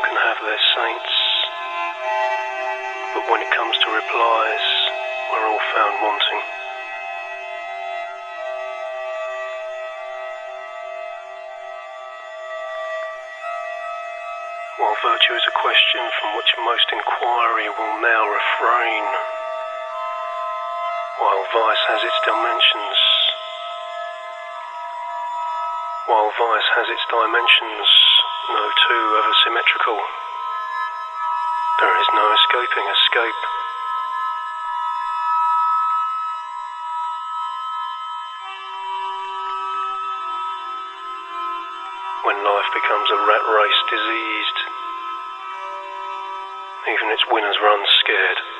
Can have their saints, but when it comes to replies, we're all found wanting. While virtue is a question from which most inquiry will now refrain, while vice has its dimensions, while vice has its dimensions, no two ever symmetrical. There is no escaping escape. When life becomes a rat race diseased, even its winners run scared.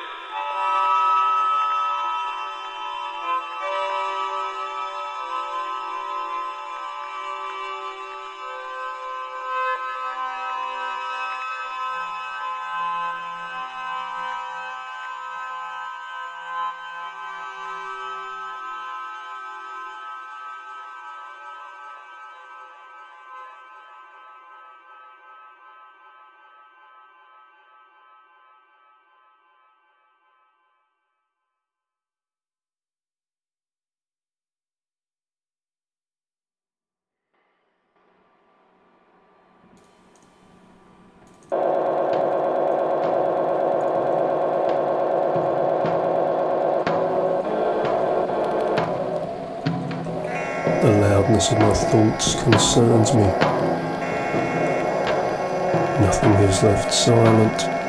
The loudness of my thoughts concerns me. Nothing is left silent.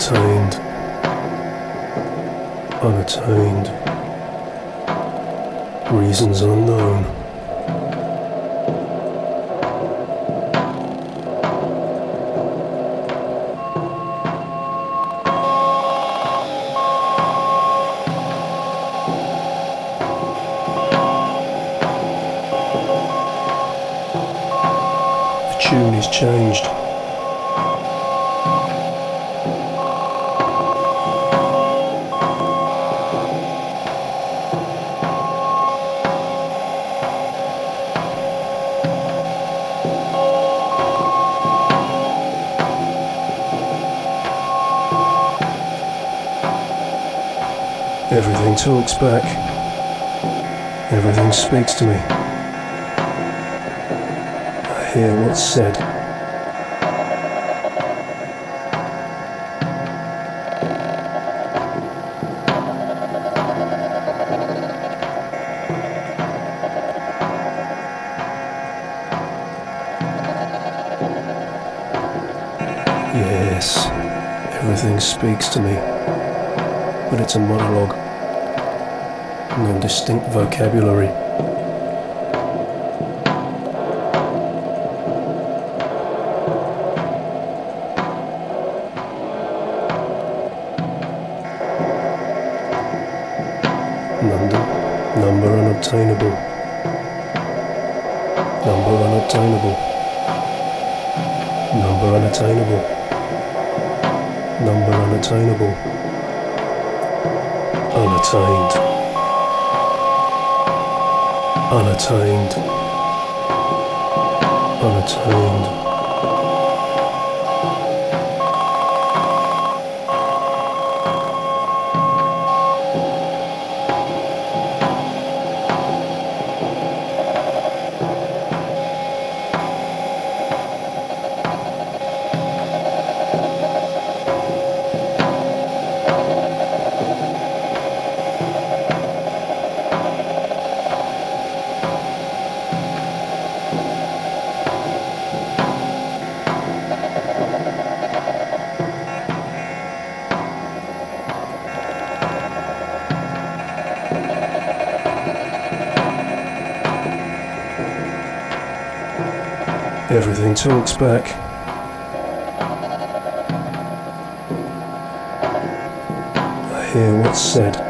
unattained, unattained, reasons unknown. Everything talks back. Everything speaks to me. I hear what's said. Yes, everything speaks to me, but it's a monologue non-distinct vocabulary. Number, number unobtainable. Number unobtainable. Number unattainable. Number unattainable. Unattained unattained, unattained. everything talks back. I hear what's said.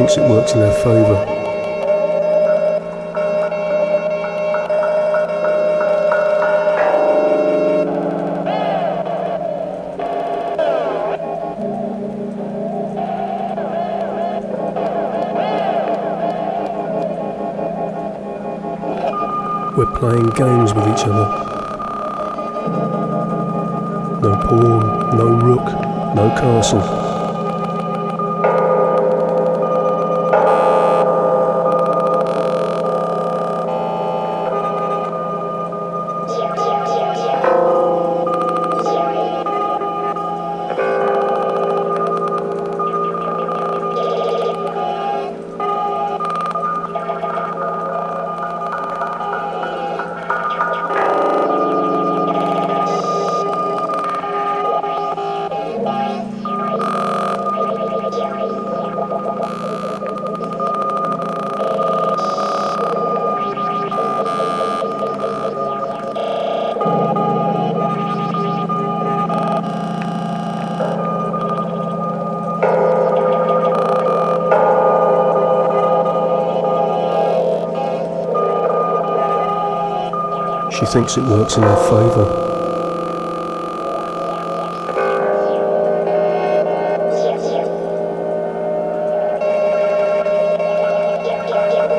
thinks it works in their favour. We're playing games with each other. No pawn, no rook, no castle. She thinks it works in her favour.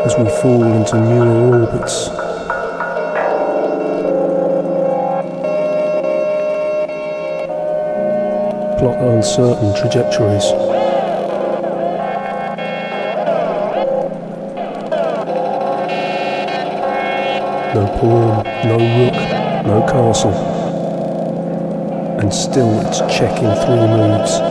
As we fall into newer orbits, plot uncertain trajectories. No pawn, no rook, no castle. And still it's checking three moves.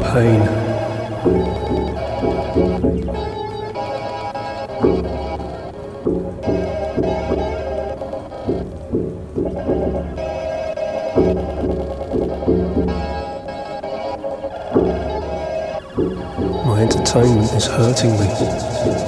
Pain. My entertainment is hurting me.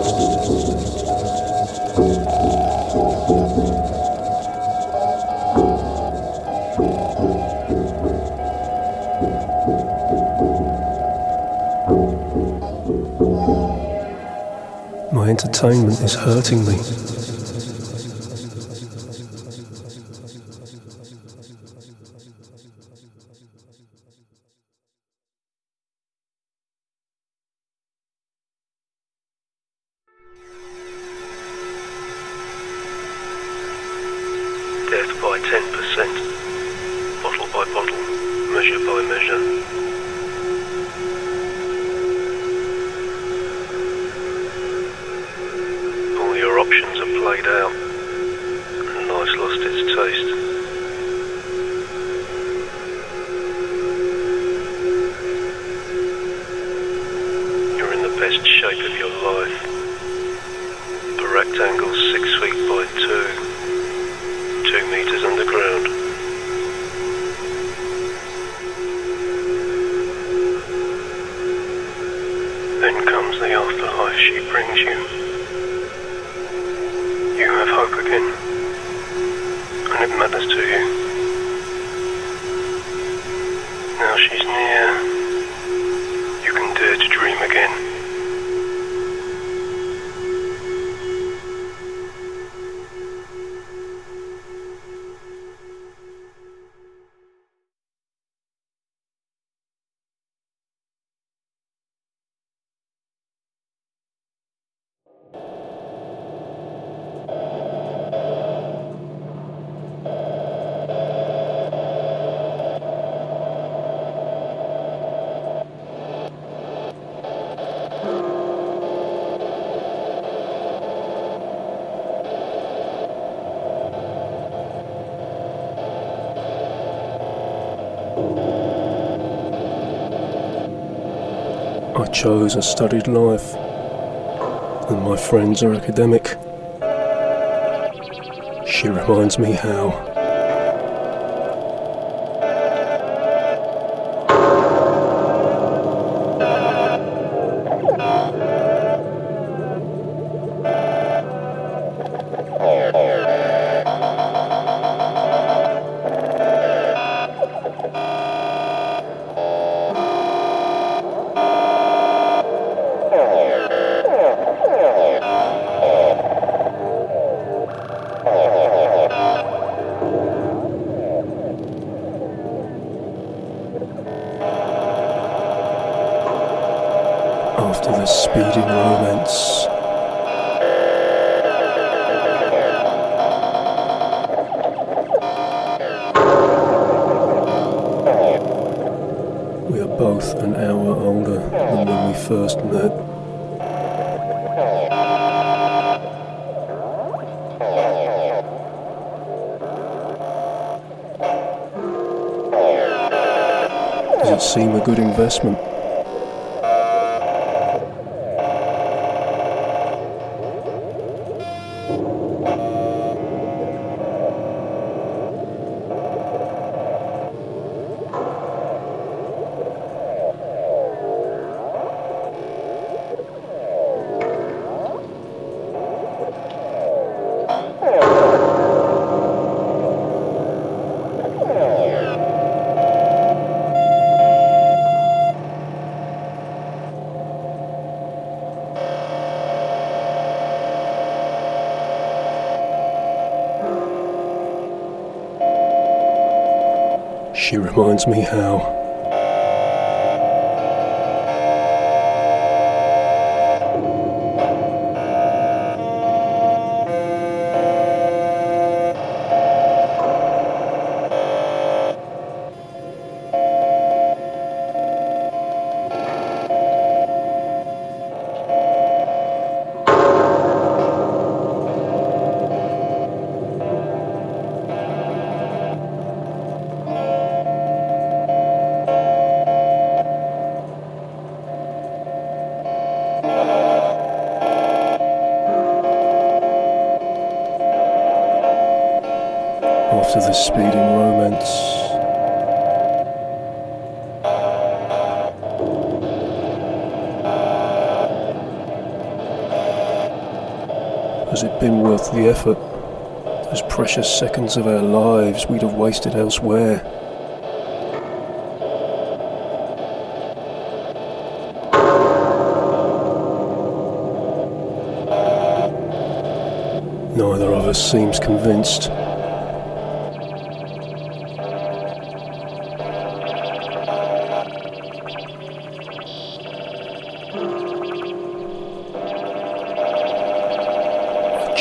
entertainment is hurting me. She brings you. You have hope again, and it matters to you. Now she's near. Chose a studied life, and my friends are academic. She reminds me how. Does it seem a good investment? She reminds me how. Has it been worth the effort? Those precious seconds of our lives we'd have wasted elsewhere. Neither of us seems convinced.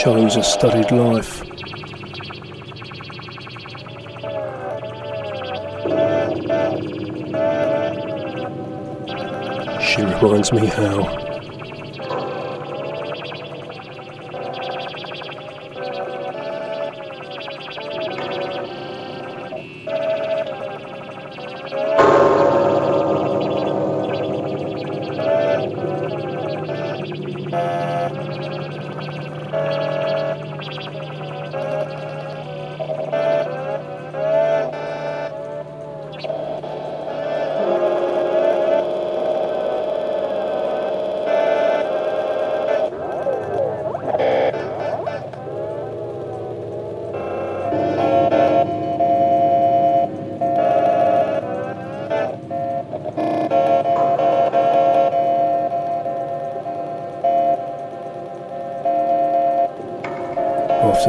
chose a studied life. She reminds me how.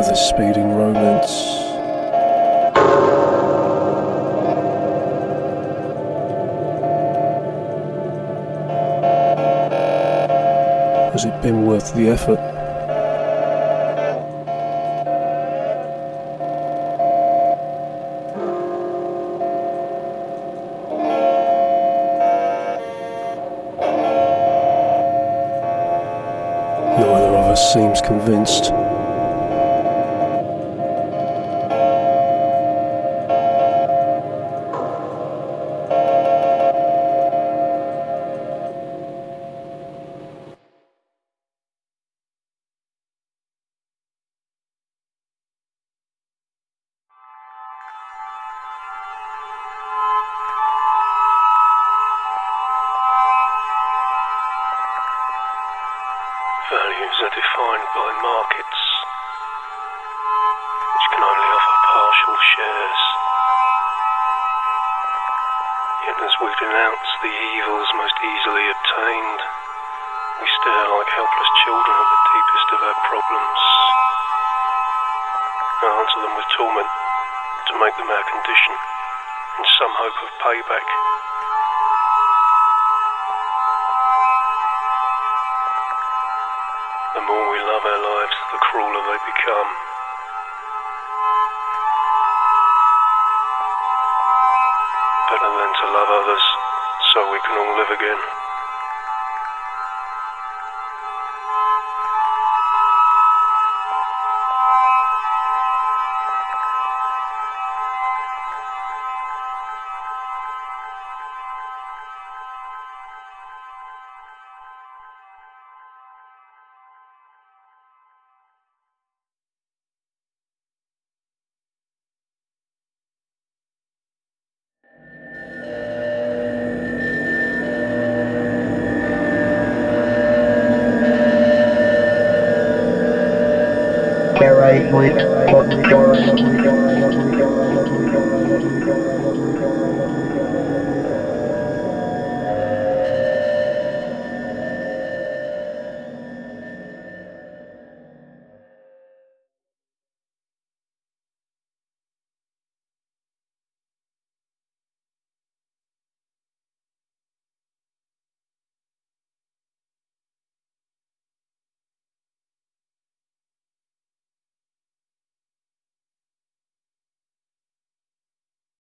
After this speeding romance. Has it been worth the effort? Some hope of payback. The more we love our lives, the crueler they become. Better than to love others so we can all live again. Carrot with